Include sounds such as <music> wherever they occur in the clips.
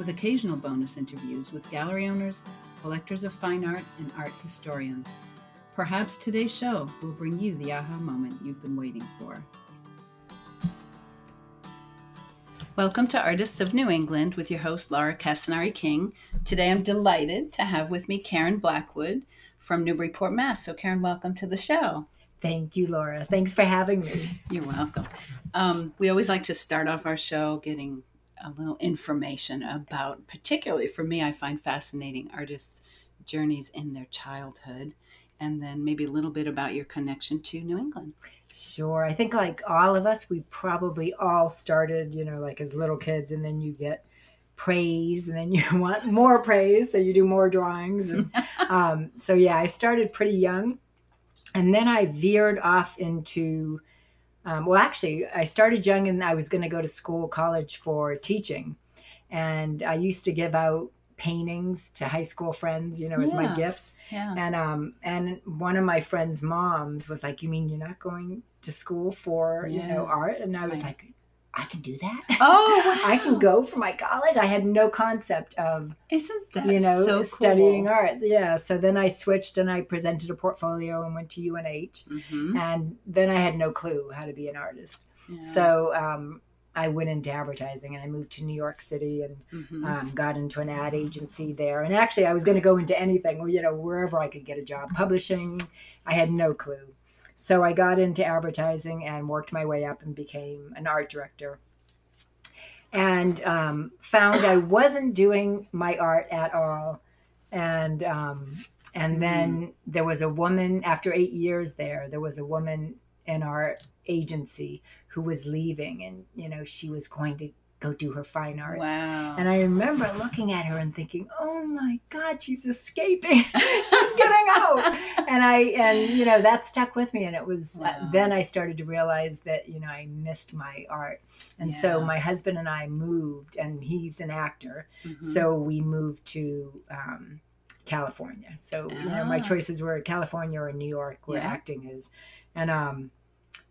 with occasional bonus interviews with gallery owners, collectors of fine art, and art historians. Perhaps today's show will bring you the aha moment you've been waiting for. Welcome to Artists of New England with your host, Laura Castanari King. Today I'm delighted to have with me Karen Blackwood from Newburyport, Mass. So, Karen, welcome to the show. Thank you, Laura. Thanks for having me. You're welcome. Um, we always like to start off our show getting a little information about, particularly for me, I find fascinating artists' journeys in their childhood, and then maybe a little bit about your connection to New England. Sure. I think, like all of us, we probably all started, you know, like as little kids, and then you get praise, and then you <laughs> want more praise, so you do more drawings. And, <laughs> um, so, yeah, I started pretty young, and then I veered off into um, well, actually, I started young and I was going to go to school, college for teaching. And I used to give out paintings to high school friends, you know, as my gifts. Yeah. And um and one of my friends' moms was like, "You mean you're not going to school for, yeah. you know, art?" And I was like, I can do that. Oh, <laughs> wow. I can go for my college. I had no concept of, isn't that you know, so studying cool. art. Yeah. So then I switched and I presented a portfolio and went to UNH, mm-hmm. and then I had no clue how to be an artist. Yeah. So um, I went into advertising and I moved to New York City and mm-hmm. um, got into an ad agency there. And actually, I was going to go into anything, you know, wherever I could get a job. Publishing, I had no clue. So I got into advertising and worked my way up and became an art director. And um, found I wasn't doing my art at all. And um, and mm. then there was a woman after eight years there. There was a woman in our agency who was leaving, and you know she was going to go do her fine art. Wow. And I remember looking at her and thinking, "Oh my God, she's escaping. <laughs> she's getting out." and I and you know that stuck with me, and it was uh, wow. uh, then I started to realize that you know I missed my art, and yeah. so my husband and I moved, and he's an actor, mm-hmm. so we moved to. Um, California. So you know, my ah. choices were California or New York, where yeah. acting is, and um,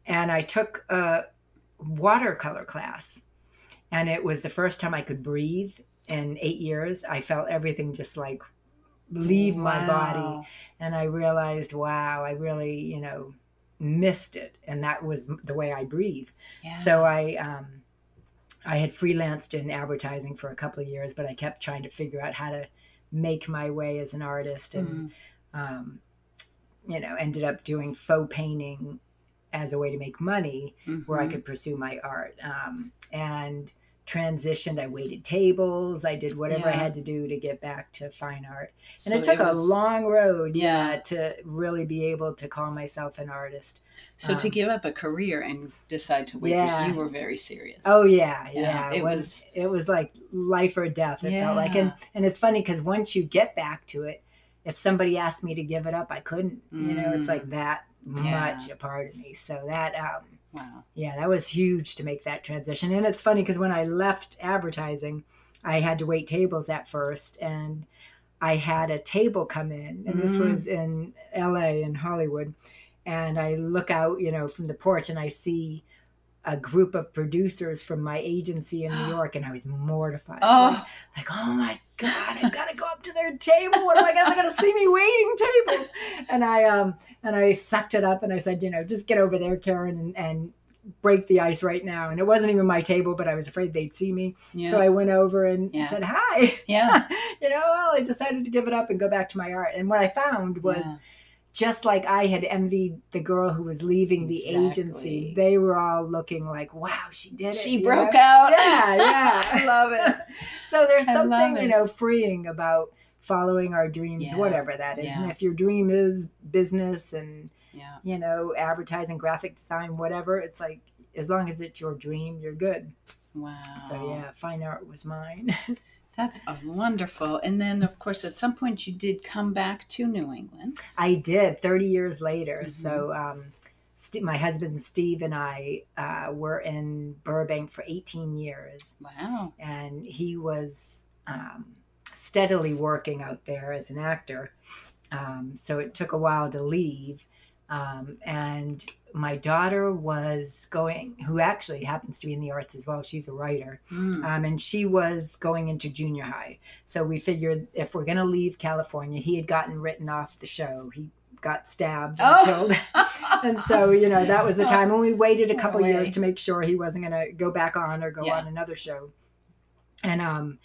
and I took a watercolor class and it was the first time I could breathe in eight years. I felt everything just like leave wow. my body, and I realized, wow, I really, you know, missed it, and that was the way I breathe. Yeah. So I, um, I had freelanced in advertising for a couple of years, but I kept trying to figure out how to make my way as an artist, and mm. um, you know, ended up doing faux painting as a way to make money, mm-hmm. where I mm-hmm. could pursue my art. Um, and transitioned. I waited tables. I did whatever yeah. I had to do to get back to fine art. And so it took it was, a long road, yeah. yeah, to really be able to call myself an artist. So um, to give up a career and decide to wait, yeah. you were very serious. Oh yeah, yeah. yeah. It, was, was, it was like life or death. It felt like, and and it's funny because once you get back to it, if somebody asked me to give it up, I couldn't. Mm. You know, it's like mm. that much a part of me. So that um, Wow. Yeah, that was huge to make that transition. And it's funny because when I left advertising, I had to wait tables at first and I had a table come in and mm. this was in LA in Hollywood and I look out, you know, from the porch and I see a group of producers from my agency in New <gasps> York, and I was mortified. Oh, like, like oh my god, I've gotta go up to their table. What am I gonna? They're gonna see me waiting tables. And I um and I sucked it up and I said, you know, just get over there, Karen, and, and break the ice right now. And it wasn't even my table, but I was afraid they'd see me. Yeah. So I went over and yeah. said, hi. Yeah. <laughs> you know, well, I decided to give it up and go back to my art. And what I found was. Yeah just like I had envied the girl who was leaving the exactly. agency, they were all looking like, "Wow, she did it! She broke know? out!" Yeah, yeah, <laughs> I love it. <laughs> so there's something you know freeing about following our dreams, yeah. whatever that is. Yeah. And if your dream is business and yeah. you know advertising, graphic design, whatever, it's like as long as it's your dream, you're good. Wow. So yeah, fine art was mine. <laughs> That's wonderful. And then, of course, at some point you did come back to New England. I did 30 years later. Mhm. So, um, St- my husband Steve and I uh, were in Burbank for 18 years, Wow. and he was um, steadily working out there as an actor. Um, so it took a while to leave. Um, and my daughter was going, who actually happens to be in the arts as well. She's a writer. Mm. Um, and she was going into junior high. So we figured if we're going to leave California, he had gotten written off the show. He got stabbed and Oh. killed. <laughs> and so, you know, that was the <laughs> time And we waited a couple years to make sure he wasn't going to go back on or go Yeah. on another show. And, um,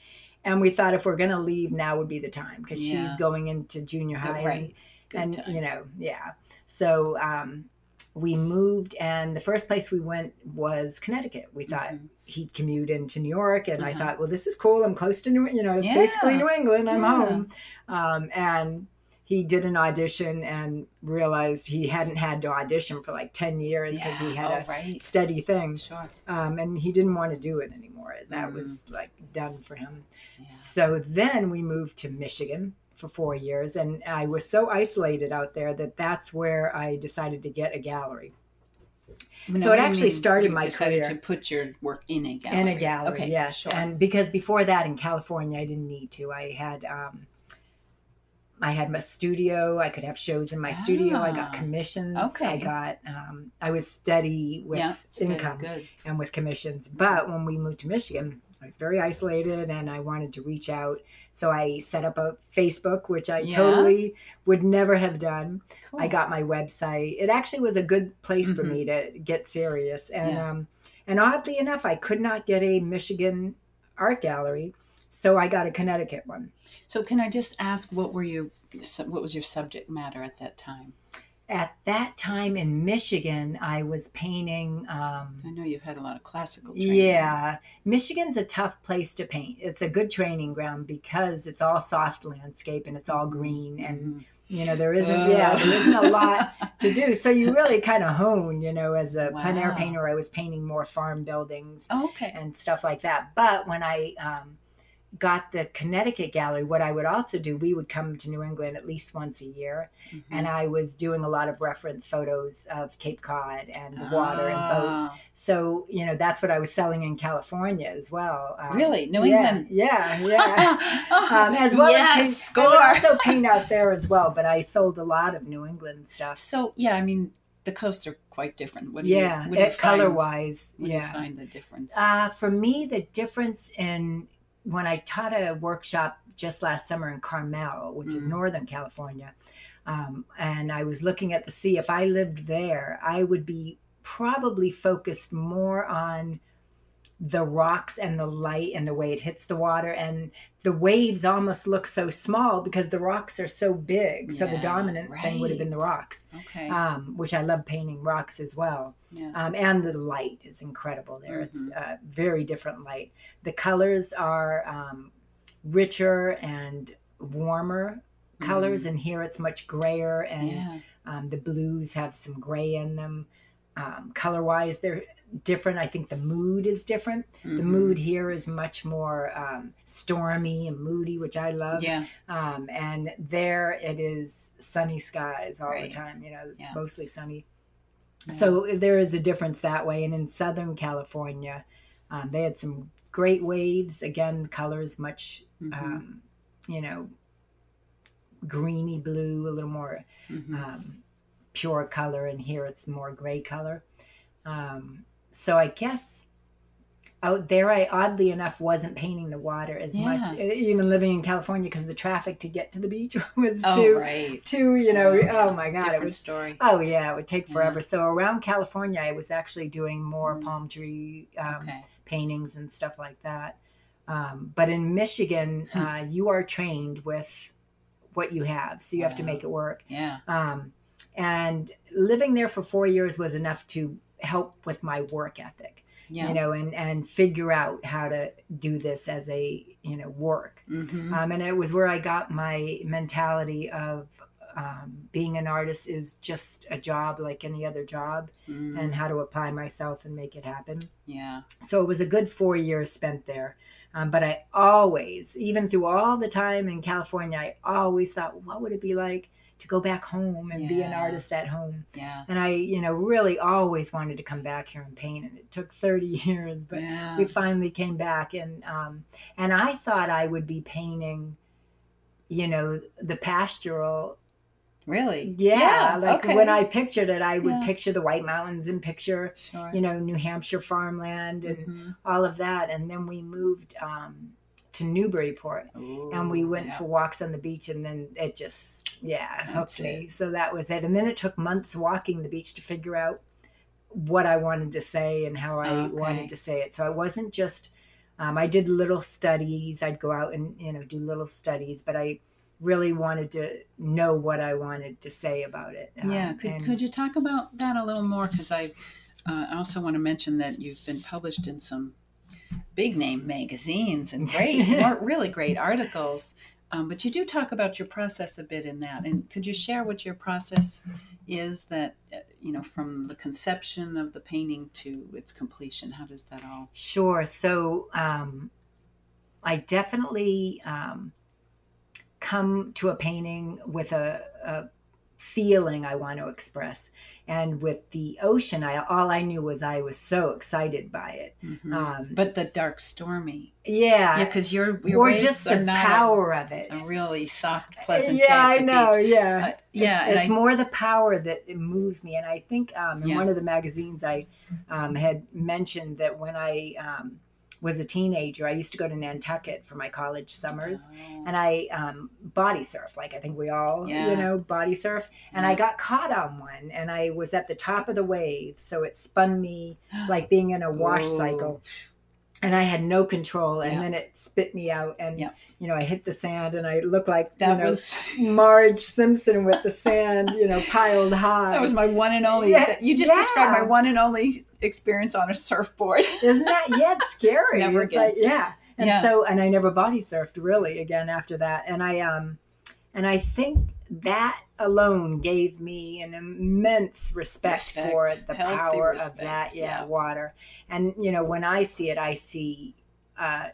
and we thought if we're going to leave, now would be the time because Yeah. she's going into junior high. and- and time. you know yeah so um we moved and the first place we went was connecticut we thought Mhm. he'd commute into new york and i Uh-huh. thought well this is cool i'm close to new you know it's Yeah. basically new england i'm Yeah. home um and he did an audition and realized he hadn't had to audition for like 10 years because he had oh, a right. steady thing Sure. um, and he didn't want to do it anymore that Mm. was like done for him Yeah. so then we moved to Michigan for four years, and I was so isolated out there that that's where I decided to get a gallery. Now, So it actually started my decided career- to put your work in a gallery. In a gallery, Okay. yes. Sure. And because before that in California, I didn't need to. I had um, I had my studio. I could have shows in my studio. I got Ah, commissions. okay. I got. Um, I was steady with yeah. income and with commissions. But when we moved to Michigan, I was very isolated and I wanted to reach out. So I set up a Facebook, which I Yeah. totally would never have done. Cool. I got my website. It actually was a good place for Mhm. me to get serious. And Yeah. um, and oddly enough, I could not get a Michigan art gallery, so I got a Connecticut one. So can I just ask what were you what was your subject matter at that time? At that time in Michigan, I was painting. Um, I know you've had a lot of classical training. Yeah, Michigan's a tough place to paint. It's a good training ground because it's all soft landscape and it's all green, and Mhm. you know there isn't yeah there isn't a <laughs> lot to do. So you really kind of hone. You know, as a plein air painter, I was painting more farm buildings Oh, okay. and stuff like that. But when I um, got the Connecticut gallery, what I would also do, we would come to New England at least once a year, Mhm. and I was doing a lot of reference photos of Cape Cod and the water and boats. Ah, So, you know, that's what I was selling in California as well. Um, Really? New yeah, England? Yeah, yeah. <laughs> Um, as well yes, as paint, score. I also paint out there as well, but I sold a lot of New England stuff. So yeah, I mean the coasts are quite different. What do you, yeah, what do you it, color find- wise. Do you Yeah. find the difference? Uh, for me, the difference in when I taught a workshop just last summer in Carmel, which is Mhm. Northern California, um, and I was looking at the sea. If I lived there, I would be probably focused more on the rocks and the light and the way it hits the water and the waves almost look so small because the rocks are so big so the Yeah, dominant thing would have been the rocks okay. um, which i love painting rocks as well yeah. um, and the light is incredible there. It's Mm-hmm. uh, very different light. The colors are um, richer and warmer colors, and here it's much grayer, and Mm. yeah. um, the blues have some gray in them. Um, color wise, they're different. I think the mood is different. The Mhm. mood here is much more um, stormy and moody, which I love. Yeah. Um, and there it is sunny skies all Right. the time. You know, it's Yeah. mostly sunny. Yeah. So there is a difference that way. And in Southern California, um, they had some great waves. Again, colors much, Mhm. um, you know, greeny blue, a little more Mhm. um, pure color. And here it's more gray color. Um, so I guess out there, I oddly enough wasn't painting the water as much, Yeah. e- even living in California, because the traffic to get to the beach <laughs> was oh too, right. too, you know, Yeah. oh my God, it Different was story. Oh yeah, it would take Yeah. forever. So around California, I was actually doing more Mm. palm tree um, okay. paintings and stuff like that. Um, but in Michigan, Hmm. uh, you are trained with what you have, so you have to make it work. Yeah. Um, and living there for four years was enough to help with my work ethic, Yeah. you know, and and figure out how to do this as a you know work. Mhm. Um, and it was where I got my mentality of um, being an artist is just a job like any other job, Mm. and how to apply myself and make it happen. yeah. So it was a good four years spent there. Um, but I always, even through all the time in California, I always thought, what would it be like to go back home and be an artist at home? Yeah. And I, you know, really always wanted to come back here and paint, and it took 30 <laughs> years, but yeah. we finally came back, and um, and I thought I would be painting, you know, the pastoral really? yeah, like okay. when I pictured it, I would Yeah. picture the White Mountains and picture, Sure. you know, New Hampshire farmland and Mhm. all of that. And then we moved um, to Newburyport and we went yeah. for walks on the beach and then it just, yeah, hooked me. So that was it. And then it took months walking the beach to figure out what I wanted to say and how I Okay. wanted to say it. So I wasn't just, um, I did little studies. I'd go out and, you know, do little studies, but I really wanted to know what I wanted to say about it. Um, Yeah, could, and- could you talk about that a little more? Because I uh, I also want to mention that you've been published in some big name magazines and great, <laughs> really great articles. Um, but you do talk about your process a bit in that. And could you share what your process is that, uh, you know, from the conception of the painting to its completion? How does that all? Sure. So um, I definitely um, come to a painting with a, a feeling I want to express. And with the ocean, I all I knew was I was so excited by it. Mhm. Um, but the dark, stormy. yeah, Yeah, because your, your or waves just the a- power of it. a, really soft, pleasant yeah, I know. beach. Yeah, Uh, yeah, It- and it's I- more the power that moves me. And I think um, in Yeah. one of the magazines I um, had mentioned that when I um, was a teenager, I used to go to Nantucket for my college summers. Oh. and I um, body surf. Like I think we all, Yeah. you know, body surf. And I got caught on one, and I was at the top of the wave, so it spun me <gasps> like being in a wash Ooh. cycle. And I had no control, and Yeah. then it spit me out, and Yeah. you know I hit the sand, and I looked like that you know was <laughs> Marge Simpson with the sand, you know, piled high. that was my one and only. Yeah, you just described my one and only experience on a surfboard. <laughs> Isn't that yet scary? Never it's again. like yeah. And so and I never body surfed really again after that. And I um and I think that alone gave me an immense respect, Respect. for the Healthy power respect, of that yeah, yeah. water. And you know, when I see it, I see uh,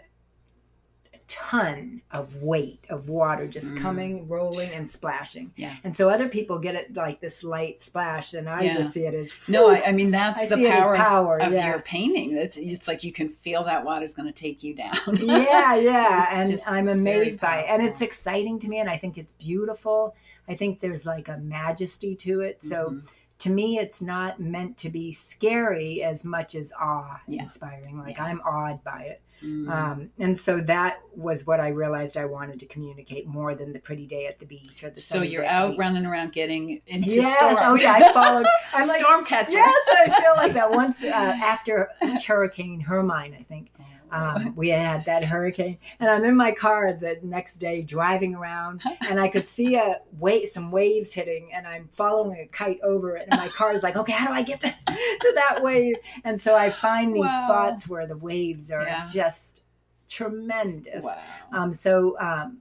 ton of weight of water just Mm. coming, rolling, and splashing. Yeah. And so other people get it like this light splash, and I Yeah. just see it as No, I, I mean that's I the see it as power, of- power, of, yeah. your painting. It's, it's like you can feel that water's going to take you down. <laughs> yeah, yeah, <laughs> and I'm amazed by it, and it's exciting to me, and I think it's beautiful. I think there's like a majesty to it. So Mhm. To me, it's not meant to be scary as much as awe Yeah. inspiring. Like Yeah. I'm awed by it, Mm. um, and so that was what I realized I wanted to communicate more than the pretty day at the beach or the. so you're out running around getting into Yes. storm. Oh yeah, I followed. <laughs> I'm like. storm catcher. Yes, I feel like that once uh, after Hurricane Hermine, I think Oh. Um, we had that hurricane and i'm in my car the next day driving around and i could see a wait some waves hitting and i'm following a kite over it and my <laughs> car is like okay how do i get to, <laughs> to that wave and so i find these Wow. spots where the waves are Yeah. just tremendous wow. um, so um,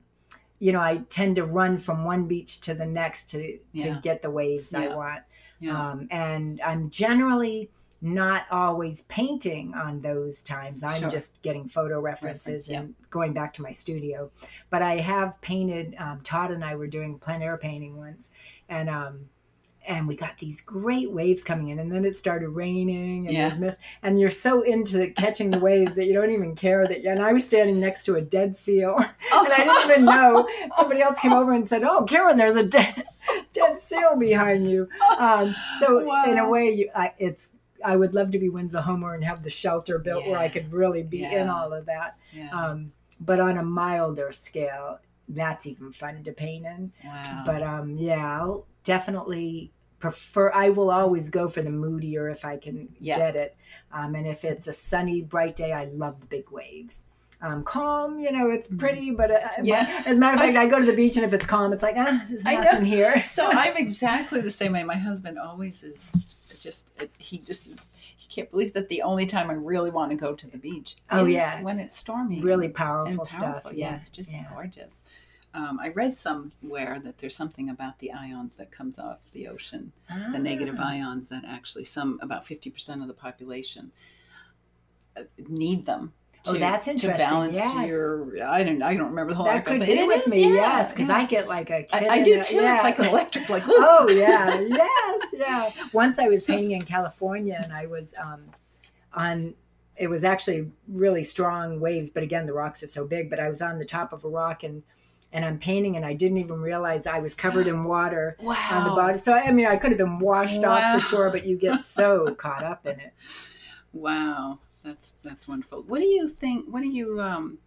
you know i tend to run from one beach to the next to Yeah. to get the waves i want yeah. um, and I'm generally not always painting on those times. I'm Sure. just getting photo references Reference, yeah. and going back to my studio. But I have painted. Um, Todd and I were doing plein air painting once, and um, and we got these great waves coming in, and then it started raining and Yeah. there's mist, and you're so into catching the waves that you don't even care that. And I was standing next to a dead seal, <laughs> Oh. and I didn't even know. Somebody else came over and said, "Oh, Karen, there's a dead, <laughs> dead seal behind you." <laughs> Um, so in a way, you, I, it's I would love to be Winslow Homer and have the shelter built where I could really be in all of that. yeah. Um, but on a milder scale, that's even fun to paint in. wow. But um, yeah, I'll definitely prefer. I will always go for the moodier if I can Yeah. get it. Um, and if it's a sunny, bright day, I love the big waves. Um, calm, you know, it's pretty, but uh, Mm-hmm. Yeah. as a matter of fact, I go to the beach and if it's calm, it's like ah, there's I nothing here. so <laughs> I'm exactly the same way. My husband always is just he just is he can't believe that the only time I really want to go to the beach Oh, is yeah. when it's stormy. really and- powerful, stuff. powerful. Yeah, Yeah, it's just yeah. gorgeous. Um, I read somewhere that there's something about the ions that comes off the ocean, the negative Ah. ions that actually some about 50% of the population uh, need them. Oh, to- that's To balance yes. your, I don't, I don't remember the whole that acronym, could be it with is, me, yeah, yes, because yeah. I get like a kid. I, I do a- too. yeah. It's like an electric, like, <laughs> oh yeah, yes, yeah. Once I was <laughs> painting in California, and I was um, on. It was actually really strong waves, but again, the rocks are so big. But I was on the top of a rock and and I'm painting, and I didn't even realize I was covered in <gasps> water wow. on the bottom. So I mean, I could have been washed off Wow. the shore, but you get so <laughs> caught up in it. Wow, that's that's wonderful. What do you think? What do you um,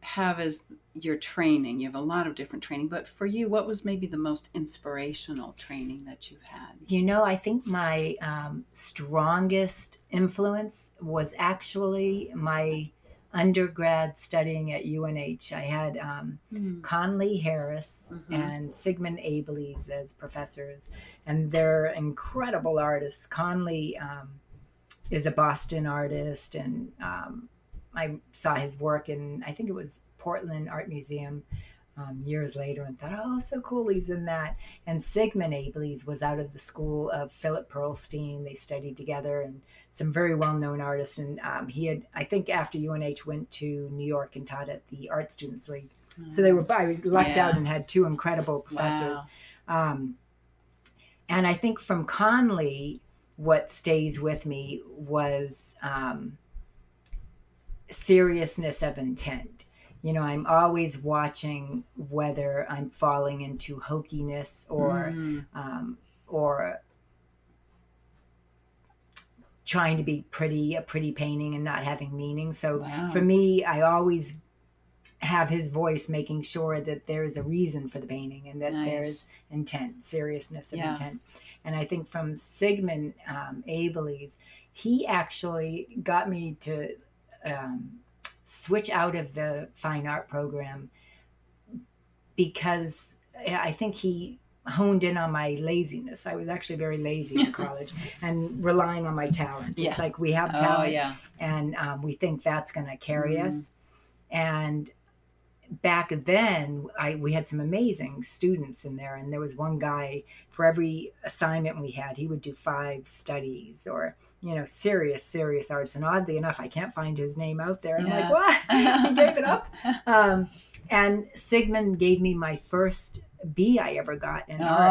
have as your training? You have a lot of different training, but for you, what was maybe the most inspirational training that you've had? You know, I think my um, strongest influence was actually my undergrad studying at UNH. I had um, Conley Harris Mhm. and Sigmund Abeles as professors, and they're incredible artists. Conley um, is a Boston artist, and um, I saw his work in, I think it was Portland Art Museum. Um, years later, and thought, oh, so cool, he's in that. And Sigmund Abeles was out of the school of Philip Pearlstein. They studied together, and some very well-known artists. And um, he had, I think, after UNH, went to New York and taught at the Art Students League. So they were, I was lucked Yeah. out and had two incredible professors. Wow. Um, and I think from Conley, what stays with me was um, seriousness of intent. You know, I'm always watching whether I'm falling into hokiness or Mm. um, or trying to be pretty, a pretty painting and not having meaning. So Wow. for me, I always have his voice making sure that there is a reason for the painting and that Nice. there's intent, seriousness of Yeah. intent. And I think from Sigmund um, Abeles, he actually got me to um, switch out of the fine art program because I think he honed in on my laziness. I was actually very lazy in <laughs> college and relying on my talent. Yeah. It's like we have Oh talent yeah. and um, we think that's going to carry Mhm. us. And back then, I we had some amazing students in there, and there was one guy for every assignment we had, he would do five studies or you know serious serious arts. And oddly enough, I can't find his name out there. I'm like, what? <laughs> he gave it up. <laughs> Um, and Sigmund gave me my first B I ever got in art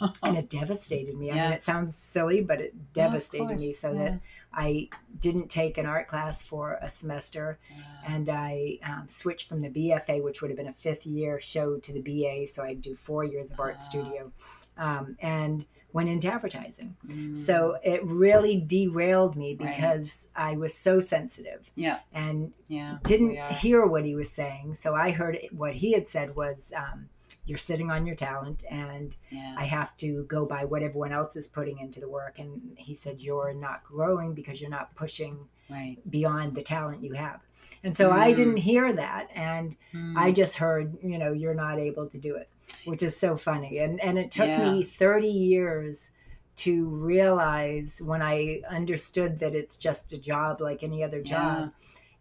Oh. and it devastated me. I mean, it sounds silly, but it Yeah, devastated me so Yeah. that I didn't take an art class for a semester Wow. and I um, switched from the BFA, which would have been a fifth year show, to the BA. So I'd do four years of art Wow. studio um, and went into advertising. Mm. So it really derailed me Right. because I was so sensitive yeah, and yeah. didn't hear what he was saying. So I heard what he had said was, um, "You're sitting on your talent, and Yeah. I have to go by what everyone else is putting into the work." And he said, "You're not growing because you're not pushing right. beyond the talent you have." And so I Mm. didn't hear that, and Mm. I just heard, you know, you're not able to do it, which is so funny. And and it took Yeah. me 30 years to realize when I understood that it's just a job like any other job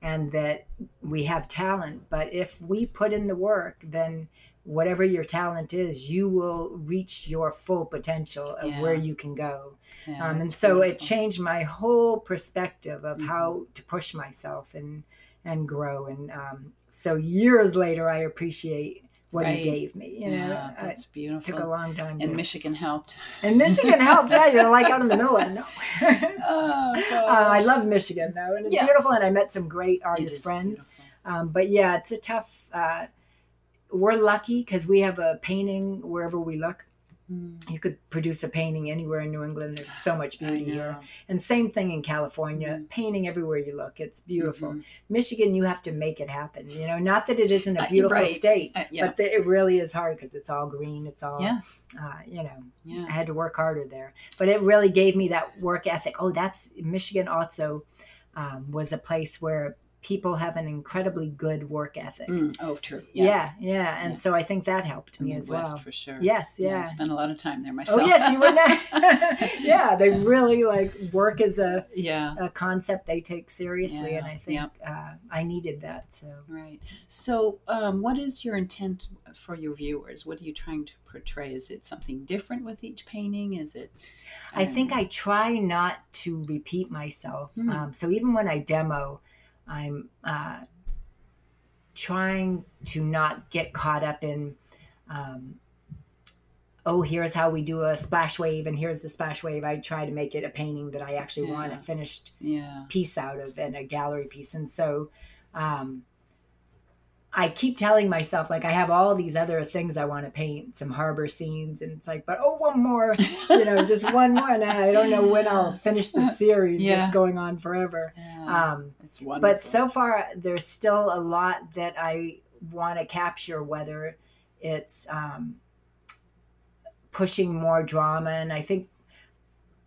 and that we have talent, but if we put in the work, then whatever your talent is, you will reach your full potential of Yeah. where you can go. Yeah, Um, and so it changed my whole perspective of Mhm. how to push myself and and grow. And um, so years later, I appreciate what Right. he gave me. You know, yeah, it that's took a beautiful. long time. And to, Michigan helped. and Michigan helped. Yeah, you're like out in the middle of nowhere. <laughs> Oh, <laughs> Uh, I love Michigan though, and it's Yeah. beautiful. And I met some great artist friends. Um, but yeah, it's a tough. Uh, we're lucky because we have a painting wherever we look. Mm, You could produce a painting anywhere in New England. There's so much beauty here. And same thing in California. Mhm. Painting everywhere you look. It's beautiful. Mhm. Michigan, you have to make it happen. You know, not that it isn't Uh, a beautiful right. state, Uh, yeah, but the, it really is hard because it's all green. It's all, Yeah. uh, you know, yeah. I had to work harder there. But it really gave me that work ethic. Oh, that's Michigan also um, was a place where people have an incredibly good work ethic. Mm, oh, true. Yeah, yeah. And Yeah. so I think that helped me as well. for sure. Yes, I yeah. spent a lot of time there myself. Oh yes, you were not. <laughs> yeah, they <laughs> really like work as a, yeah. a concept they take seriously, and I think uh, I needed that. So Right. So, um, what is your intent for your viewers? What are you trying to portray? Is it something different with each painting? Is it? I think know. I try not to repeat myself. Hmm. Um, so even when I demo, I'm uh, trying to not get caught up in, um, oh, here's how we do a splash wave, and here's the splash wave. I try to make it a painting that I actually want a finished Yeah. piece out of and a gallery piece. And so um, I keep telling myself, like, I have all these other things I want to paint, some harbor scenes. And it's like, but oh, one more, you know, just one more. And I don't know when I'll finish the <laughs> series Yeah. that's going on forever. Yeah. Um, wonderful. but so far, there's still a lot that I want to capture, whether it's um, pushing more drama. And I think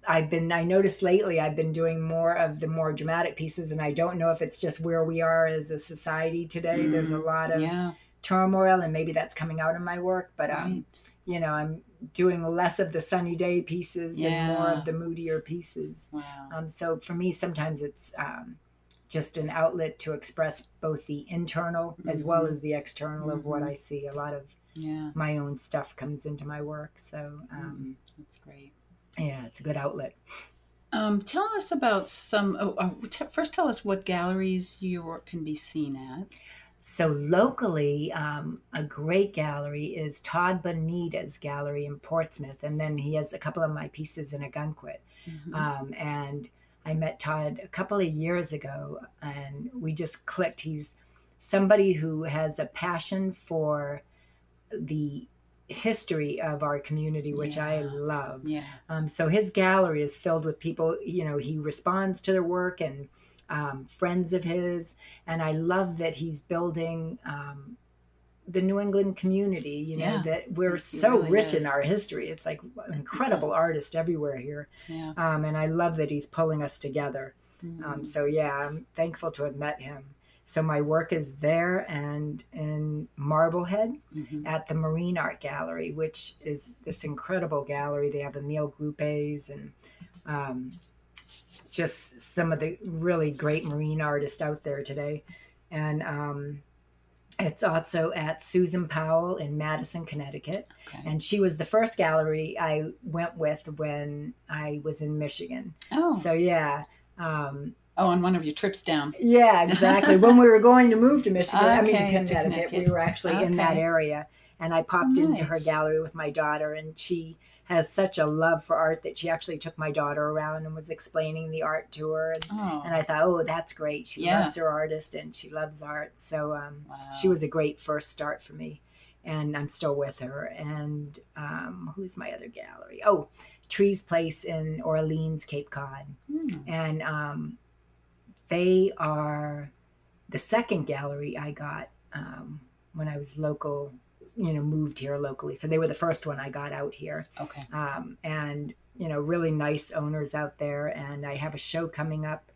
I've been, I noticed lately, I've been doing more of the more dramatic pieces. And I don't know if it's just where we are as a society today. There's a lot of yeah. turmoil, and maybe that's coming out in my work. But, um, Right. you know, I'm doing less of the sunny day pieces and more of the moodier pieces. Wow. Um, so for me, sometimes it's um, just an outlet to express both the internal as well Mhm. as the external of what. I see. A lot of yeah. my own stuff comes into my work. So um, That's great. yeah, it's a good outlet. Um, tell us about some. Oh, oh, t- first, tell us what galleries your work can be seen at. So locally, um, a great gallery is Todd Bonita's gallery in Portsmouth, and then he has a couple of my pieces in Ogunquit. Mhm. Um, and I met Todd a couple of years ago, and we just clicked. He's somebody who has a passion for the history of our community, which I love. yeah. Um, so his gallery is filled with people. You know, he responds to their work and um, friends of his, and I love that he's building. Um, the New England community, you know, Yeah. that we're so really rich is. in our history. It's like incredible <laughs> artists everywhere here Yeah. um, and I love that he's pulling us together. Mm. Um, so yeah, I'm thankful to have met him. So my work is there and in Marblehead Mhm. at the Marine Art Gallery, which is this incredible gallery. They have Emile Gruppés and um, just some of the really great marine artists out there today. And um, it's also at Susan Powell in Madison, Connecticut Okay. and she was the first gallery I went with when I was in Michigan. oh. So yeah, um, oh, on one of your trips down. yeah, exactly. when we were going to move to Michigan, I mean to Okay, to Connecticut, Connecticut. we were actually in that area, and I popped into her gallery with my daughter, and she has such a love for art that she actually took my daughter around and was explaining the art to her. And, Oh. and I thought, oh, that's great. She Yeah. loves her artist and she loves art. So um, wow. she was a great first start for me and i'm still with her and um, who's my other gallery oh Tree's Place in orleans cape cod Hmm. and um, they are the second gallery i got um, when i was local you know moved here locally. So they were the first one i got out here. Okay. um, and you know really nice owners out there. And i have a show coming up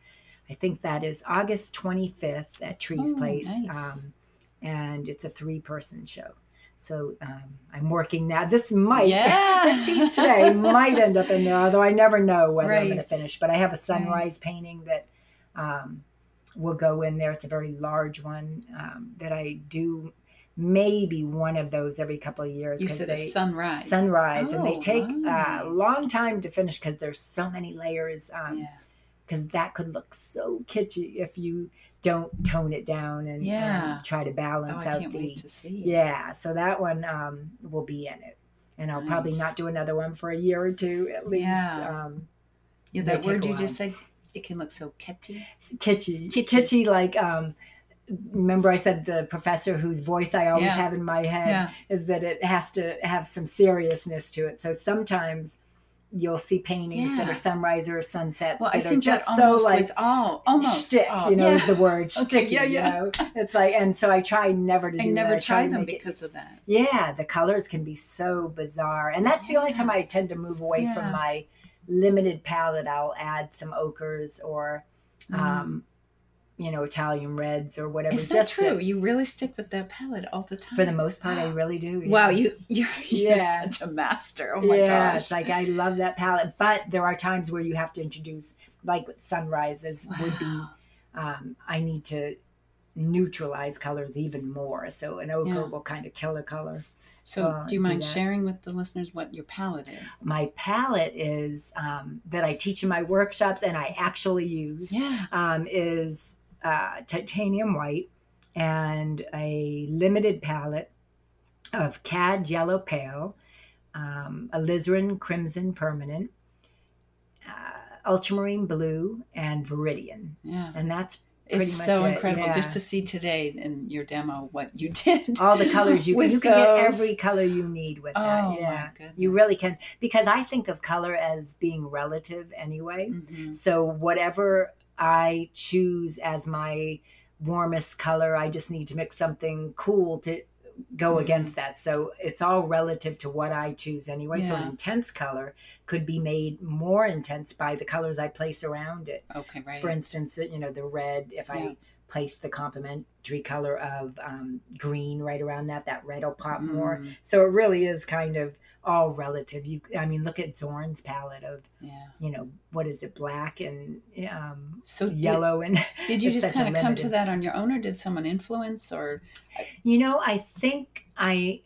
i think that is august 25th at Tree's Oh, place. nice. um, and it's a three person show. So um, i'm working now. This might <laughs> Yeah. this piece today might end up in there although i never know whether i'm going to finish. But i have a sunrise painting that um, will go in there. It's a very large one um, that i do maybe one of those every couple of years You said they, a sunrise. sunrise and they Oh, take nice. a long time to finish because there's so many layers Yeah. because that could look so kitschy if you don't tone it down and, Yeah. and try to Oh, balance I out the wait to see. it. yeah so that one um, will be in it and i'll probably not do another one for a year or two at least Yeah. um, Yeah, that word you just said, it can look so catchy. kitschy. Kitschy. kitschy like um remember i said the professor whose voice i always Yeah. have in my head Yeah. is that it has to have some seriousness to it. So sometimes you'll see paintings that are sunrise or sunsets Well, that are just that so like all, almost shtick, all. you know, yeah. is the word <laughs> Okay, sticky. yeah, yeah. You know, it's like, and so I try never to I do never that. try to them make it- because of that. yeah, the colors can be so bizarre, and that's the only time I tend to move away Yeah. from my limited palette. I'll add some ochres or, um, you know, Italian reds or whatever. Is that just true? To, you really stick with that palette all the time. for the most part, I <gasps> really do. Wow, you you're, <laughs> you're Yeah. such a master. Oh my yeah, gosh. it's like I love that palette, but there are times where you have to introduce, like with sunrises, would be. Um, I need to neutralize colors even more, so an ochre Yeah. will kind of kill a color. So, so do you mind that. sharing with the listeners what your palette is? My palette is um, that I teach in my workshops and I actually use Yeah. um, is uh, titanium white and a limited palette of cad yellow pale um, alizarin crimson permanent uh, ultramarine blue and viridian Yeah. and that's pretty It's much so it, incredible yeah. just to see today in your demo what you <laughs> did. all the colors you, you can get every color you need with that Oh, my yeah you really can because i think of color as being relative anyway Mhm. so whatever i choose as my warmest color i just need to mix something cool to go Mhm. against that so it's all relative to what i choose anyway so an intense color could be made more intense by the colors i place around it Okay, right. for instance, you know, the red, if Yeah. I place the complementary color of um, green right around that, that red will pop more. Mm, So it really is kind of all relative. You, I mean, look at Zorn's palette of, yeah. you know, what is it, black and um, So did- yellow. And, <laughs> Did, you just kind of come to that on your own, or did someone influence, or you know, I think I,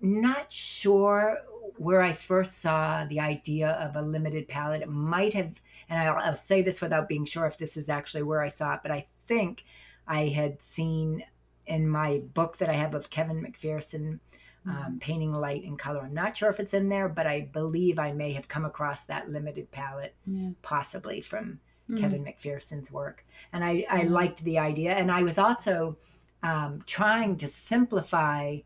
not sure where I first saw the idea of a limited palette. It might have, and I'll, I'll say this without being sure if this is actually where I saw it, but I think I had seen in my book that I have of Kevin McPherson, um, Painting Light and Color. I'm not sure if it's in there, but I believe I may have come across that limited palette, yeah. possibly from Mm. Kevin McPherson's work. And I, I Mhm. liked the idea. And I was also um, trying to simplify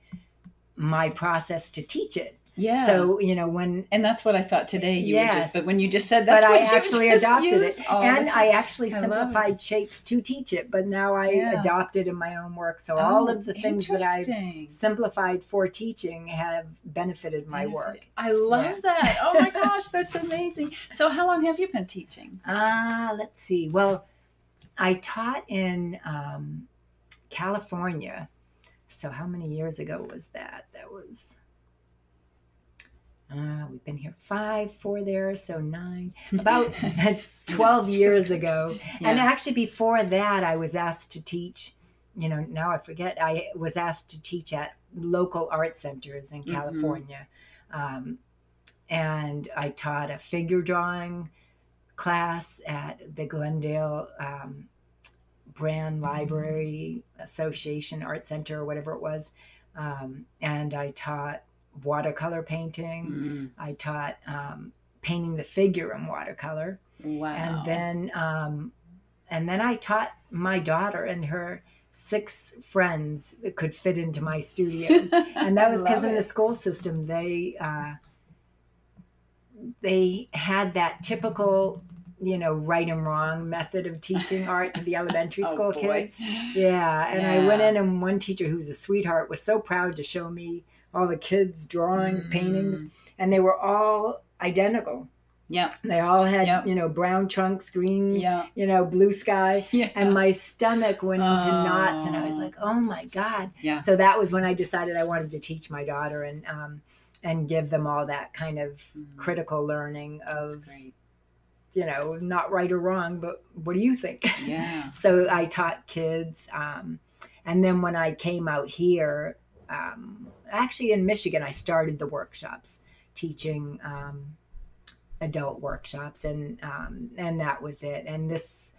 my process to teach it. Yeah. So, you know, when and that's what I thought today. You were just, but when you just said that, that's but what I you actually <laughs> adopted it. And. I actually I simplified shapes to teach it, but now I Yeah. adopt it in my own work. So all Oh, of the things that I've simplified for teaching have benefited my Benefit- work. I love Yeah. that. Oh my <laughs> gosh, that's amazing. So, how long have you been teaching? Ah, let's see. Well, I taught in um, California. So how many years ago was that? That was. Uh, we've been here five, four there, so nine. <laughs> About 12 years ago. And actually, before that, I was asked to teach. You know, now I forget. I was asked to teach at local art centers in Mhm. California. Um, and I taught a figure drawing class at the Glendale um, Brand Library Association Art Center or whatever it was. Um, and I taught watercolor painting. Mm, I taught um, painting the figure in watercolor wow. and then um and then i taught my daughter and her six friends that could fit into my studio <laughs> and that was because in the school system they uh they had that typical you know right and wrong method of teaching art to the <laughs> elementary Oh, school boy. kids yeah and i went in and one teacher who was a sweetheart was so proud to show me all the kids drawings paintings Mm, and they were all identical Yeah. they all had Yep. you know brown trunks green you know, blue sky. <laughs> Yeah. And my stomach went into knots, and I was Oh. like, "Oh my god!" Yeah. So that was when I decided I wanted to teach my daughter and um, and give them all that kind of Mm, critical learning of you know, not right or wrong, but what do you think? Yeah. <laughs> so I taught kids, um, and then when I came out here, um, actually in Michigan, I started the workshops, teaching um, adult workshops, and um, and that was it. And this,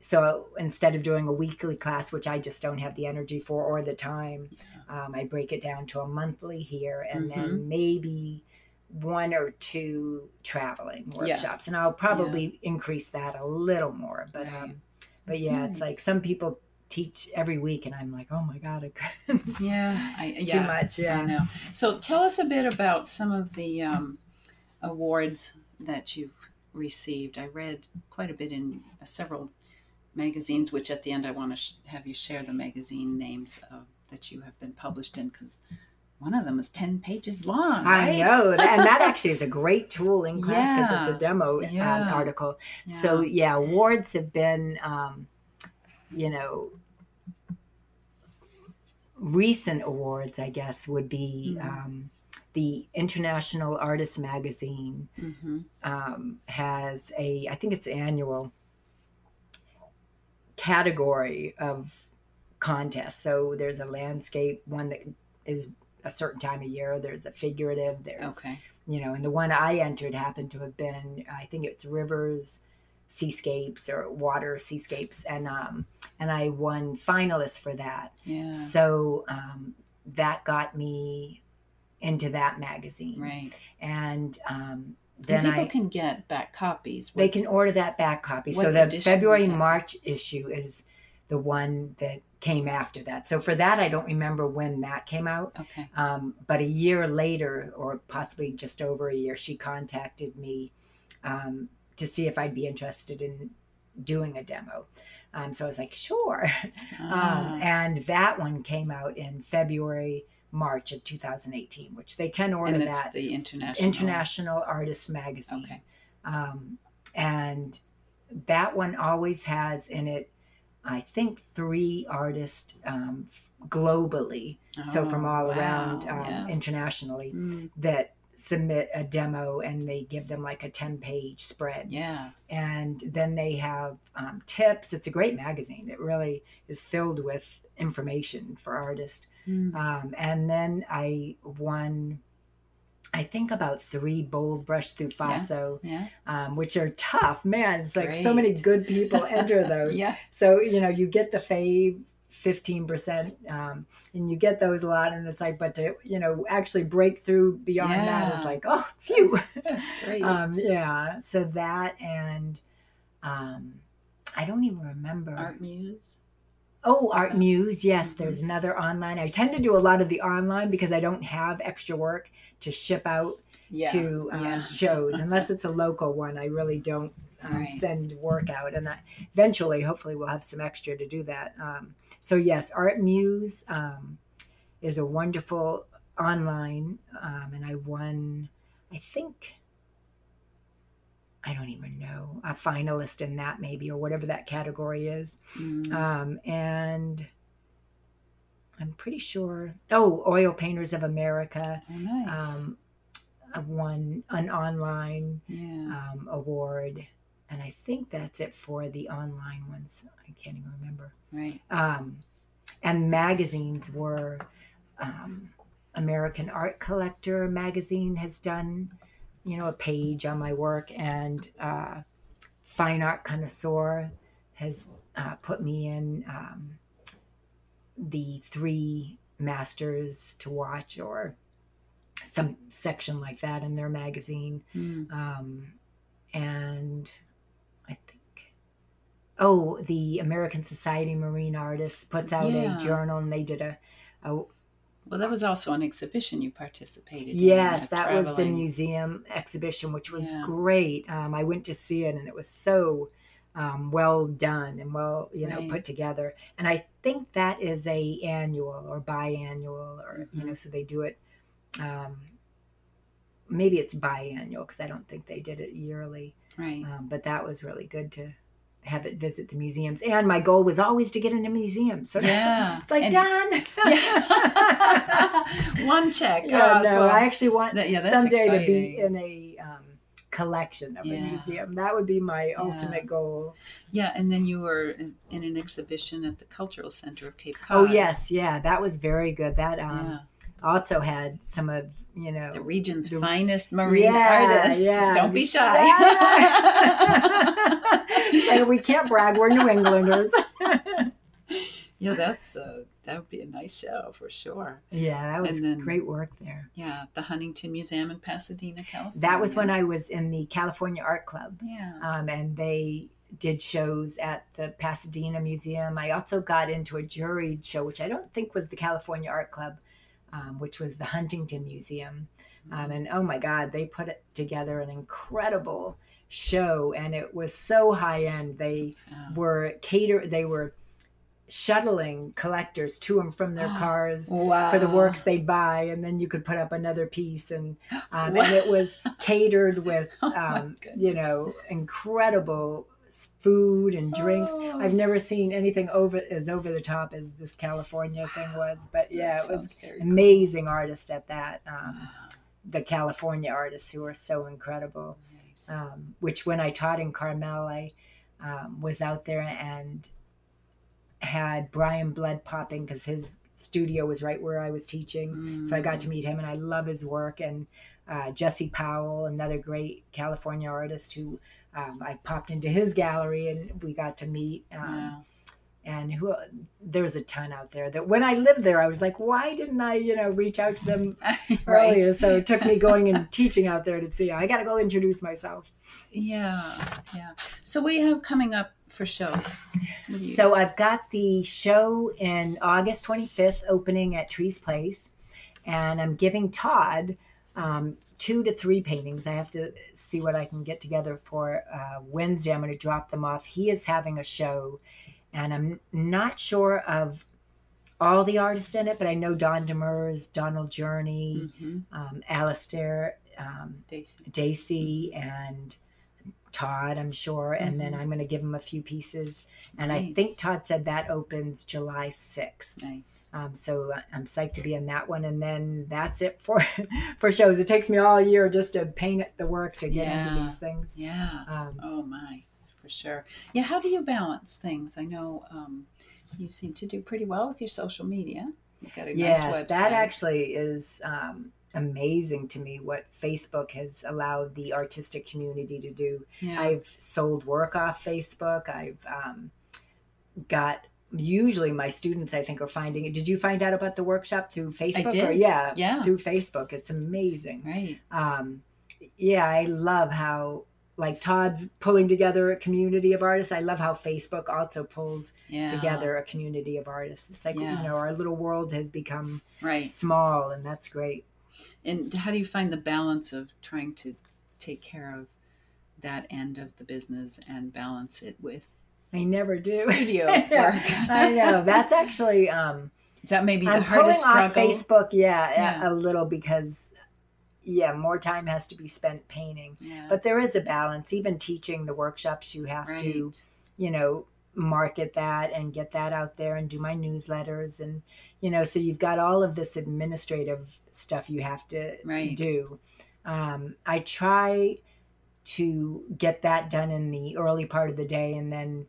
so instead of doing a weekly class, which I just don't have the energy for or the time, um, I break it down to a monthly here, and then maybe one or two traveling Yeah. workshops, and I'll probably increase that a little more. But Right. um, but That's yeah, it's like some people teach every week, and I'm like, oh my god, I could Yeah. I, too yeah. much. I know. So tell us a bit about some of the um, awards that you've received. I read quite a bit in uh, several magazines, which at the end I want to sh- have you share the magazine names of, that you have been published in because one of them is 10 pages long. I know, and that <laughs> actually is a great tool in class because Yeah. it's a demo um, Yeah. article. So yeah, awards have been, um, you know, recent awards. I guess would be Mhm. um, the International Artist Magazine hmm um, has a, I think it's annual category of contests. So there's a landscape one that is a certain time of year. There's a figurative. There's Okay. you know, and the one I entered happened to have been, I think it's rivers, seascapes or water seascapes, and um, and I won finalist for that. Yeah. So um, that got me into that magazine, Right. and um, And then people I can get back copies. they can order that back copy. So the February? March issue is the one that came after that. So for that, I don't remember when that came out. Okay. Um, but a year later, or possibly just over a year, she contacted me um, to see if I'd be interested in doing a demo. Um, so I was like, sure. <laughs> Ah, Um, and that one came out in February, March of 2018, which they can order and it's that. the international. International Artists Magazine. Okay. Um, and that one always has in it, I think, three artists um, globally. so from Oh, all wow, around um, yeah. internationally Mm, that submit a demo and they give them like a 10 page spread yeah. and then they have um, tips it's a great magazine it really is filled with information for artists Mm. um, and then i won i think about three bold brush through FASO Yeah. um, which are tough man it's like so many good people enter <laughs> those Yeah. so you know you get the fave 15% um, and you get those a lot and it's like but to you know actually break through beyond that is like oh phew That's great. um, yeah so that and um, i don't even remember Art Muse. oh art muse yes Mhm. there's another online i tend to do a lot of the online because i don't have extra work to ship out Yeah. to um, yeah. shows unless it's a local one i really don't um, Right. send work out and I, eventually hopefully we'll have some extra to do that um, so yes art muse um, is a wonderful online um, and i won i think i don't even know a finalist in that maybe or whatever that category is Mm. um, and i'm pretty sure oh oil painters of america oh, nice. um, I've won an online yeah. um, award, and I think that's it for the online ones. I can't even remember. right. Um, and magazines were um, American Art Collector magazine has done, you know, a page on my work, and uh, Fine Art Connoisseur has uh, put me in um, the three masters to watch or some section like that in their magazine Mm. um, and oh, the American Society of Marine Artists puts out Yeah. a journal, and they did a, a Well, that was also an exhibition you participated in. yes, that was the museum exhibition, which was Yeah. great. Um, I went to see it, and it was so um, well done and well, you know, Right. put together. And I think that is a annual or biannual, or you Mhm. know, so they do it. Um, maybe it's biannual because I don't think they did it yearly. Right. um, but that was really good to have it visit the museums and my goal was always to get into museums so <laughs> Yeah. it's like And- done Yeah. <laughs> One check. yeah, Oh, no so- i actually want That- yeah, someday to be in a um, collection of a museum that would be my ultimate goal Yeah, and then you were in, in an exhibition at the Cultural Center of Cape Cod. oh yes yeah that was very good that um, Yeah. Also had some of you know The region's The- finest marine Yeah, artists. yeah. Don't be shy. and <laughs> we can't brag we're new englanders <laughs> yeah, that's uh, that would be a nice show for sure. yeah that was then- great work there Yeah, the Huntington Museum in Pasadena, California. that was when i was in the california art club Yeah. um, and they did shows at the Pasadena Museum. I also got into a juried show, which I don't think was the California Art Club, um, which was the Huntington Museum. Um, and oh my God, they put it together an incredible show, and it was so high end. They Yeah. were cater, they were shuttling collectors to and from their <gasps> cars Wow. for the works they buy, and then you could put up another piece, and <gasps> um, and it was catered with <laughs> Oh um, you know incredible food and drinks. Oh. I've never seen anything over as over the top as this California thing was, but yeah, That it was very cool. amazing artists at that. Um, Wow. the California artists who are so incredible. Nice. Um, which when I taught in Carmel, I um, was out there and had Brian Blood popping because his studio was right where I was teaching. So I got to meet him, and I love his work. And uh, Jesse Powell, another great California artist who um, I popped into his gallery and we got to meet. Um, And who there's a ton out there that when I lived there, I was like, why didn't I, you know, reach out to them <laughs> right. earlier? So it took me going and <laughs> teaching out there to see. I got to go introduce myself. Yeah, yeah. So we have coming up for shows? What do you- So I've got the show in August 25th opening at Tree's Place, and I'm giving Todd um, two to three paintings. I have to see what I can get together for uh, Wednesday. I'm going to drop them off. He is having a show, and I'm not sure of all the artists in it, but I know Don Demers, Donald Jurney, Mhm. um, Alistair, um, Dacey. Dacey and Todd, I'm sure, and then Mhm. I'm going to give him a few pieces. And I think Todd said that opens July 6th. Nice. Um, so I'm psyched to be in that one, and then that's it for <laughs> for shows. It takes me all year just to paint the work to get into these things. Yeah. Um, Oh my, for sure. Yeah. How do you balance things? I know um, you seem to do pretty well with your social media. You've got a yes, nice website. that actually is um, amazing to me. What Facebook has allowed the artistic community to do. Yeah. I've sold work off Facebook. I've um, got usually my students I think are finding it. Did you find out about the workshop through Facebook? Or, did. yeah, Yeah. through Facebook. It's amazing. right. Um, yeah, I love how like Todd's pulling together a community of artists. I love how Facebook also pulls Yeah. together a community of artists. It's like Yeah. you know our little world has become Right. small, and that's great. And how do you find the balance of trying to take care of that end of the business and balance it with I never do. studio <laughs> work? I know that's actually. Um, Is that maybe the I'm pulling hardest off struggle? Facebook, yeah, Yeah. A, a little because, yeah, more time has to be spent painting. Yeah. But there is a balance. Even teaching the workshops, you have right. to, you know, market that and get that out there and do my newsletters and, you know, so you've got all of this administrative stuff you have to Right. do. Um, I try to get that done in the early part of the day and then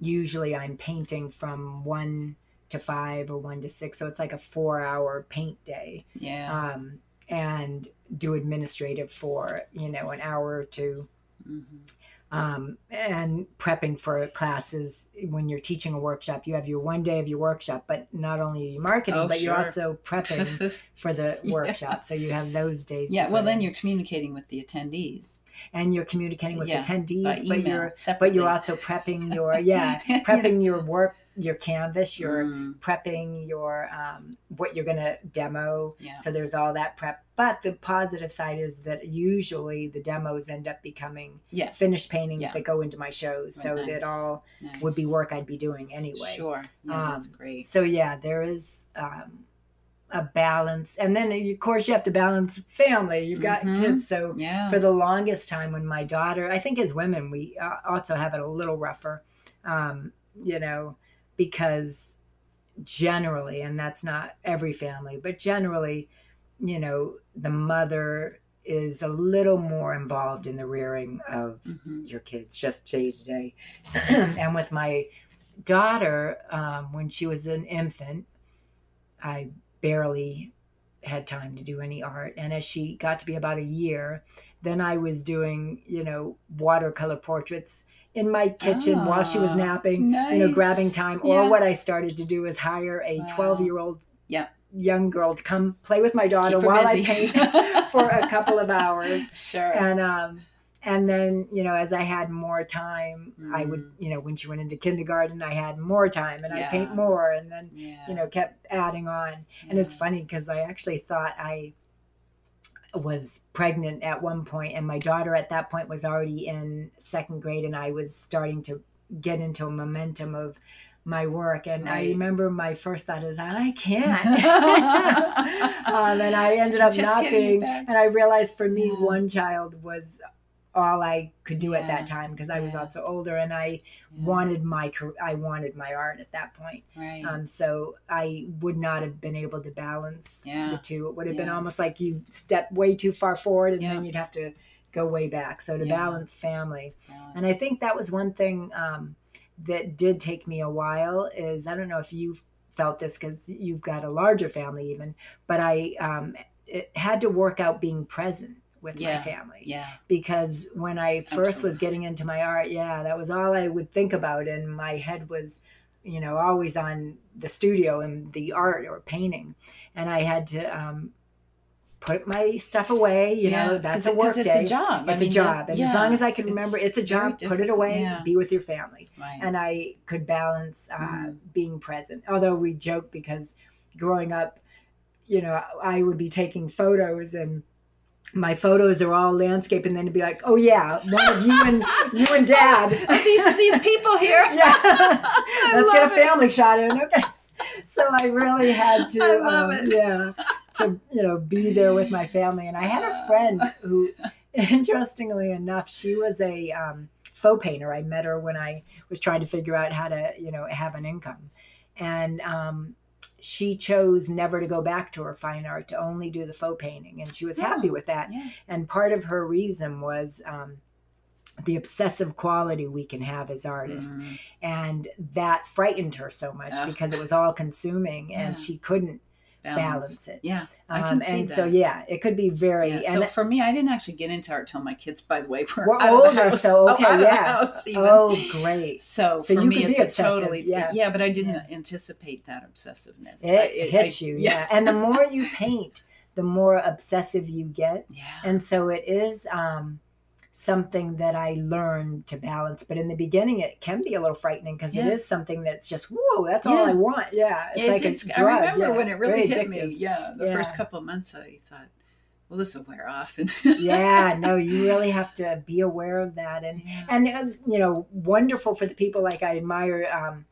usually I'm painting from one to five or one to six. So it's like a four hour paint day. Yeah. Um, and do administrative for, you know, an hour or two. Mhm. Um, and prepping for classes when you're teaching a workshop, you have your one day of your workshop, but not only are you marketing, Oh, but you're also prepping <laughs> for the Yeah. workshop. So you have those days. yeah. Well, then in. you're communicating with the attendees and you're communicating with Yeah, attendees, by but email you're separately. but you're also prepping your yeah <laughs> prepping your work your canvas you're Mm, prepping your um, what you're going to demo yeah. so there's all that prep but the positive side is that usually the demos end up becoming Yeah. finished paintings Yeah. that go into my shows so Right, that all Nice. would be work i'd be doing anyway Sure. Yeah, that's Um, great. so yeah there is um, a balance and then of course you have to balance family you've got Mhm. kids so Yeah. for the longest time when my daughter i think as women we uh, also have it a little rougher um, you know because generally and that's not every family but generally you know the mother is a little more involved in the rearing of Mhm. your kids just day to day <clears throat> and with my daughter um, when she was an infant i barely had time to do any art and as she got to be about a year then i was doing you know watercolor portraits in my kitchen while she was Ah, napping you know grabbing time Yeah. or what i started to do is hire a Wow. 12 year old Yeah. young girl to come play with my daughter while i paint <laughs> for a couple of hours Sure. and um and then you know as i had more time i would Mm. you know when she went into kindergarten i had more time and i paint more and then yeah. you know kept adding on and it's funny because i actually thought i was pregnant at one point and my daughter at that point was already in second grade and i was starting to get into a momentum of my work. And i remember my first thought is i can't. <laughs> <laughs> Um, and i ended up Just not being and i realized for me Yeah. one child was all i could do at that time because i was also older and i Yeah. wanted my i wanted my art at that point Right. um, so I would not have been able to balance Yeah. the two. It would have been almost like you step way too far forward and Yeah. then you'd have to go way back. So to Yeah. balance family. Balance. And I think that was one thing um, that did take me a while is I don't know if you felt this because you've got a larger family even, but I, um, it had to work out being present with Yeah. my family Yeah. because when I first was getting into my art, yeah, that was all I would think about, and my head was, you know, always on the studio and the art or painting, and I had to um, put my stuff away. You know, that's a work it's day. a job. I It's mean, a job, and as long as I can remember, it's a job. Put it away. yeah. Be with your family Right. and I could balance uh, Mm. being present. Although we joke because growing up, you know, I would be taking photos and my photos are all landscape, and then it'd be like, oh yeah, one of you and you and dad. <laughs> these these people here. <laughs> yeah, <laughs> let's get a love it. family shot in. Okay, so I really had to, um, yeah, to you know, be there with my family. And I had a friend who, interestingly enough, she was a um, faux painter. I met her when I was trying to figure out how to, you know, have an income, and um, she chose never to go back to her fine art to only do the faux painting, and she was happy Oh, with that. Yeah. And part of her reason was. Um, the obsessive quality we can have as artists Mm. and that frightened her so much Ugh. because it was all consuming Yeah. and she couldn't balance, it Yeah. I um, can see and that. so yeah it could be very Yeah, and so for me, I didn't actually get into art till my kids, by the way, were, We're out of the older, house. so <laughs> Oh, okay, out yeah. oh great So, So for me, it's a totally yeah. yeah, but I didn't Yeah. anticipate that obsessiveness. it, I- it- hits I- you yeah. and the <laughs> more you paint the more obsessive you get yeah, and so it is um something that i learned to balance but in the beginning it can be a little frightening because Yeah. it is something that's just whoa that's all i want yeah it's It like did- it's I remember yeah, when it really very hit addictive. me. Yeah, the Yeah. first couple of months, I thought, well, this will wear off. And yeah <laughs> no you really have to be aware of that and Yeah. and uh, you know wonderful for the people like i admire um,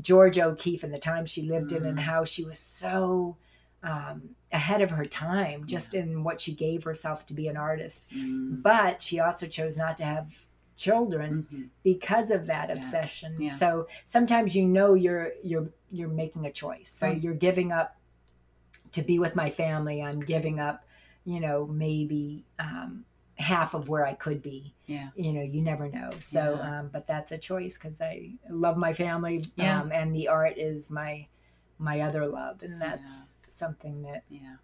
Georgia O'Keeffe and the time she lived in and Mm. how she was so um, ahead of her time just in what she gave herself to be an artist Mm, but she also chose not to have children mhm. because of that Yeah. obsession Yeah. so sometimes you know you're you're you're making a choice so Right. you're giving up to be with my family i'm giving up you know maybe um, half of where i could be Yeah. you know you never know so Yeah. um, but that's a choice because i love my family Yeah. um, and the art is my my other love and that's something that Yeah.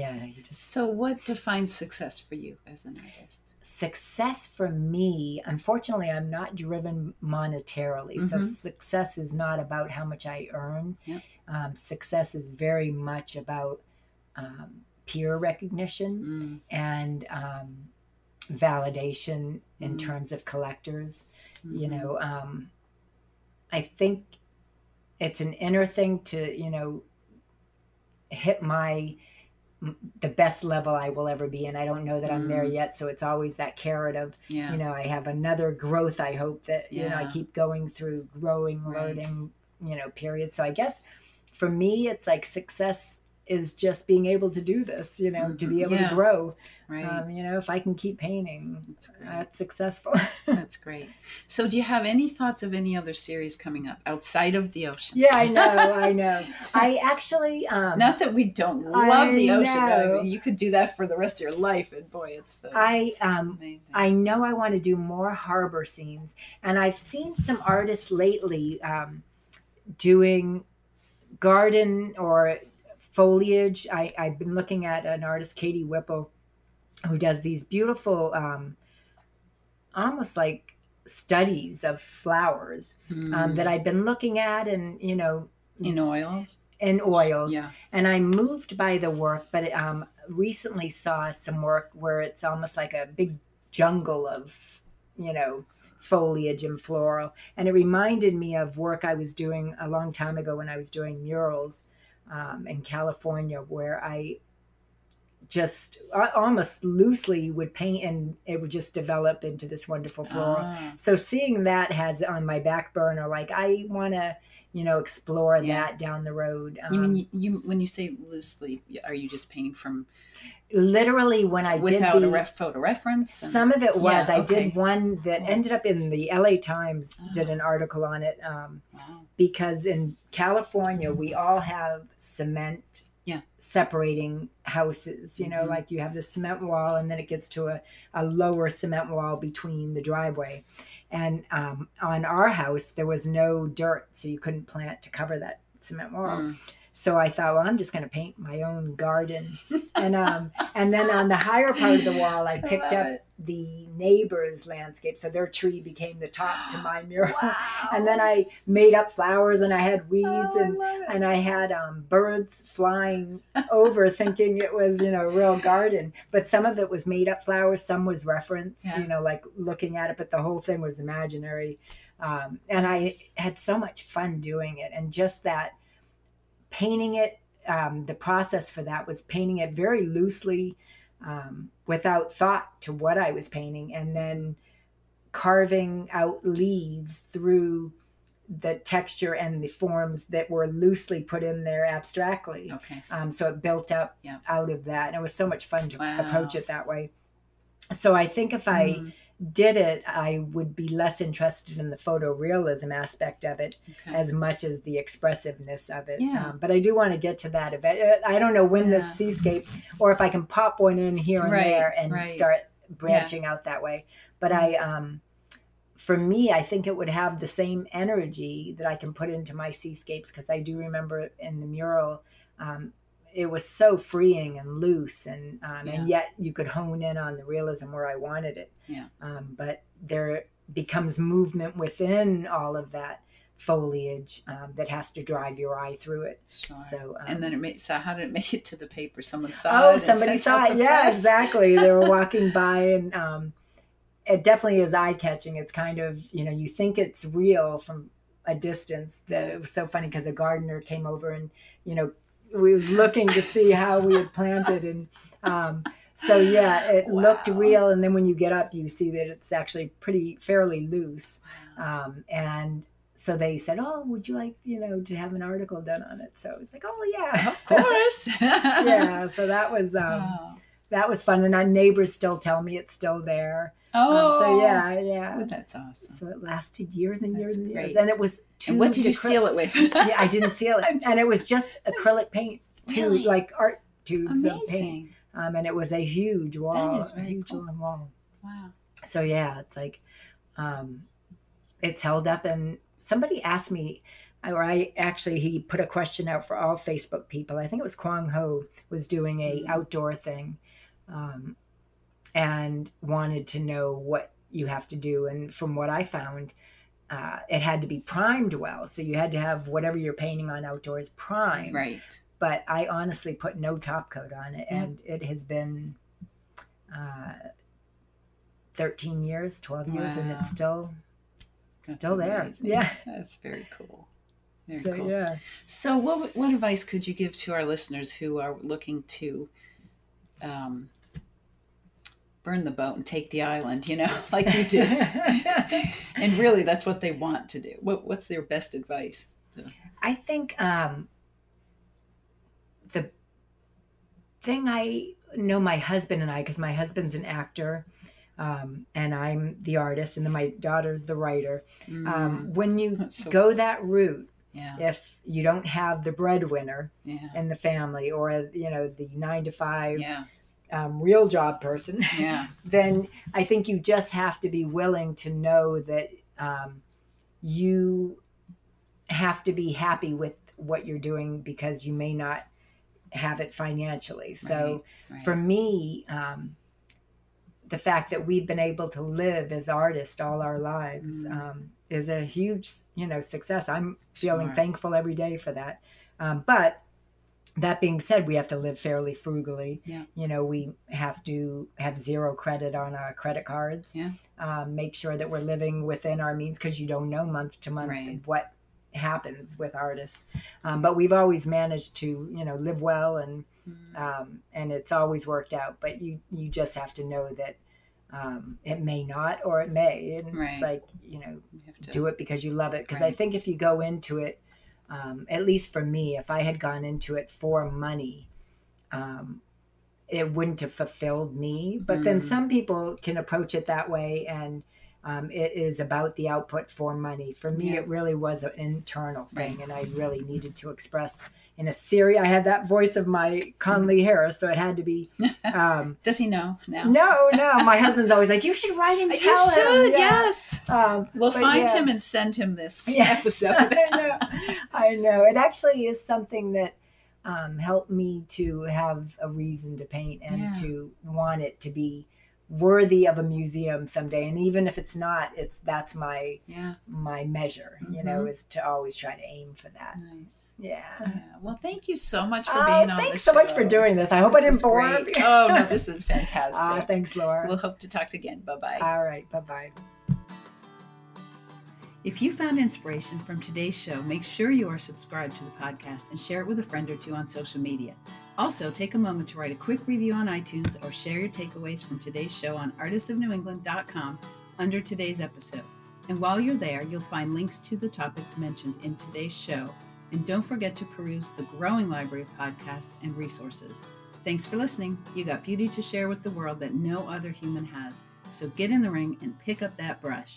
yeah you just So, what defines success for you as an artist? success for me unfortunately i'm not driven monetarily so Mhm. success is not about how much i earn Yep. um, success is very much about um, peer recognition Mm, and um, validation in Mm. terms of collectors you mhm. know um, i think it's an inner thing to you know hit my the best level i will ever be and i don't know that i'm there Mm. yet so it's always that carrot of Yeah. you know i have another growth i hope that you know i keep going through growing Right. learning you know periods so i guess for me it's like success is just being able to do this you know to be Mhm. able Yeah. to grow right. um, you know if i can keep painting That's that's successful <laughs> That's great. So, do you have any thoughts of any other series coming up outside of the ocean? yeah i know <laughs> i know i actually um Not that we don't I love the ocean. I mean, you could do that for the rest of your life, and boy, it's the i um amazing. I know I want to do more harbor scenes, and I've seen some artists lately um, doing garden or foliage. I, I've been looking at an artist, Katie Whipple, who does these beautiful, um, almost like studies of flowers um, that I've been looking at, and you know, Hmm. in oils. in oils Yeah. and I'm moved by the work, but um, recently saw some work where it's almost like a big jungle of, you know, foliage and floral, and it reminded me of work I was doing a long time ago when I was doing murals um, in California, where I just uh, almost loosely would paint, and it would just develop into this wonderful floral Ah, so seeing that has on my back burner like i want to you know explore Yeah. that down the road you Um, mean you, you when you say loosely? Are you just painting from literally when i without did a the, ref, photo reference? and- some of it was Yeah, i did one that Cool. ended up in the la times did Oh. an article on it um, Wow. because in california we all have cement Yeah. separating houses you know Mhm. like you have the cement wall and then it gets to a, a lower cement wall between the driveway and um, on our house there was no dirt so you couldn't plant to cover that cement wall Mm. So I thought, well, I'm just going to paint my own garden. and um, and then on the higher part of the wall, I <laughs> picked love up it. the neighbor's landscape. So their tree became the top to my <gasps> mural. Wow. And then I made up flowers and I had weeds Oh, and it. and I had um, birds flying over, <laughs> thinking it was you know a real garden. But some of it was made up flowers, some was reference, Yeah. you know, like looking at it. But the whole thing was imaginary, um, and I had so much fun doing it. And just that painting it, um, the process for that was painting it very loosely, um, without thought to what I was painting, and then carving out leaves through the texture and the forms that were loosely put in there abstractly. Okay. Um, so it built up Yeah. out of that. And it was so much fun to Wow. approach it that way. So I think if I Mm, did it, I would be less interested in the photorealism aspect of it okay. as much as the expressiveness of it. Yeah. Um, but I do want to get to that event. Uh, I don't know when Yeah. this seascape or if I can pop one in here and Right, there and right. start branching out that way. But I, um, for me, I think it would have the same energy that I can put into my seascapes because I do remember in the mural, um, it was so freeing and loose, and um, and yet you could hone in on the realism where I wanted it. Yeah. Um, but there becomes movement within all of that foliage um, that has to drive your eye through it. Sure. So um, and then it made so how did it make it to the paper? Someone saw it. Oh, somebody saw it. Yeah, press? exactly. They were <laughs> walking by, and um, it definitely is eye catching. It's kind of you know you think it's real from a distance. That it was so funny because a gardener came over and you know we was looking to see how we had planted, and um, so yeah, it looked real. And then when you get up, you see that it's actually pretty fairly loose, um, and. So they said, "Oh, would you like, you know, to have an article done on it?" So it's like, "Oh yeah, Of course. <laughs> yeah." So that was um, Wow. That was fun and our neighbors still tell me it's still there Oh. um, so yeah yeah Oh, that's awesome. so it lasted years and years That's and years and it was too And what did you seal it with? <laughs> yeah i didn't seal it <laughs> I'm and it was just acrylic paint two Really? like art tubes of paint Amazing. um, and it was a huge wall is a huge cool. long wall Wow. so yeah it's like um it's held up and somebody asked me or I actually he put a question out for all Facebook people. I think it was Kwang Ho was doing a Mhm. outdoor thing, um, and wanted to know what you have to do. And from what I found, uh, it had to be primed well. So you had to have whatever you're painting on outdoors primed. Right. But I honestly put no top coat on it, Yeah. and it has been uh, 13 years, 12 years, and it's still That's still there. Yeah. That's very cool. Very So cool. yeah. So, what what advice could you give to our listeners who are looking to um, burn the boat and take the island? You know, <laughs> like you did, <laughs> and really, that's what they want to do. What what's their best advice? I think um, the thing I know my husband and I, because my husband's an actor um, and I'm the artist, and then my daughter's the writer. Um, when you <laughs> Mm. So- go that route, yeah, if you don't have the breadwinner yeah, in the family or you know the nine to five yeah, um, real job person, <laughs> yeah, then I think you just have to be willing to know that um, you have to be happy with what you're doing because you may not have it financially. So right. for me, um, the fact that we've been able to live as artists all our lives Mm. um, is a huge, you know, success. I'm feeling Sure. thankful every day for that. Um, but that being said, we have to live fairly frugally. Yeah. You know, we have to have zero credit on our credit cards. Yeah. Um, make sure that we're living within our means because you don't know month to month Right. what happens with artists. Um, but we've always managed to, you know, live well and Mm. um, and it's always worked out. But you you just have to know that um, it may not or it may, and Right. it's like you know You have to- do it because you love it. Because I think if you go into it, um, at least for me, if I had gone into it for money, um, it wouldn't have fulfilled me. But then Mm. some people can approach it that way, and um, it is about the output for money. For me, Yeah. it really was an internal thing, Right. and I really needed to express in a series. I had that voice of my Conley Harris, so it had to be. <laughs> Um, Does he know now? no, no. <laughs> My husband's always like, "You should write You tell him." should, Yeah. yes. Um, We'll find yeah. him and send him this <laughs> Yeah. episode. I know. I know. It actually is something that um, help me to have a reason to paint and to want it to be worthy of a museum someday and even if it's not it's that's my Yeah. my measure you know Mhm. is to always try to aim for that Nice. yeah Yeah. Well, thank you so much for Oh, being on thanks so much for doing this i hope i didn't bore you. oh no, <laughs> this is fantastic. Ah, thanks laura We'll hope to talk again. Bye bye. all right bye-bye If you found inspiration from today's show, make sure you are subscribed to the podcast and share it with a friend or two on social media. Also, take a moment to write a quick review on iTunes or share your takeaways from today's show on artistsofnewengland.com under today's episode. And while you're there, you'll find links to the topics mentioned in today's show. And don't forget to peruse the growing library of podcasts and resources. Thanks for listening. You got beauty to share with the world that no other human has. So get in the ring and pick up that brush.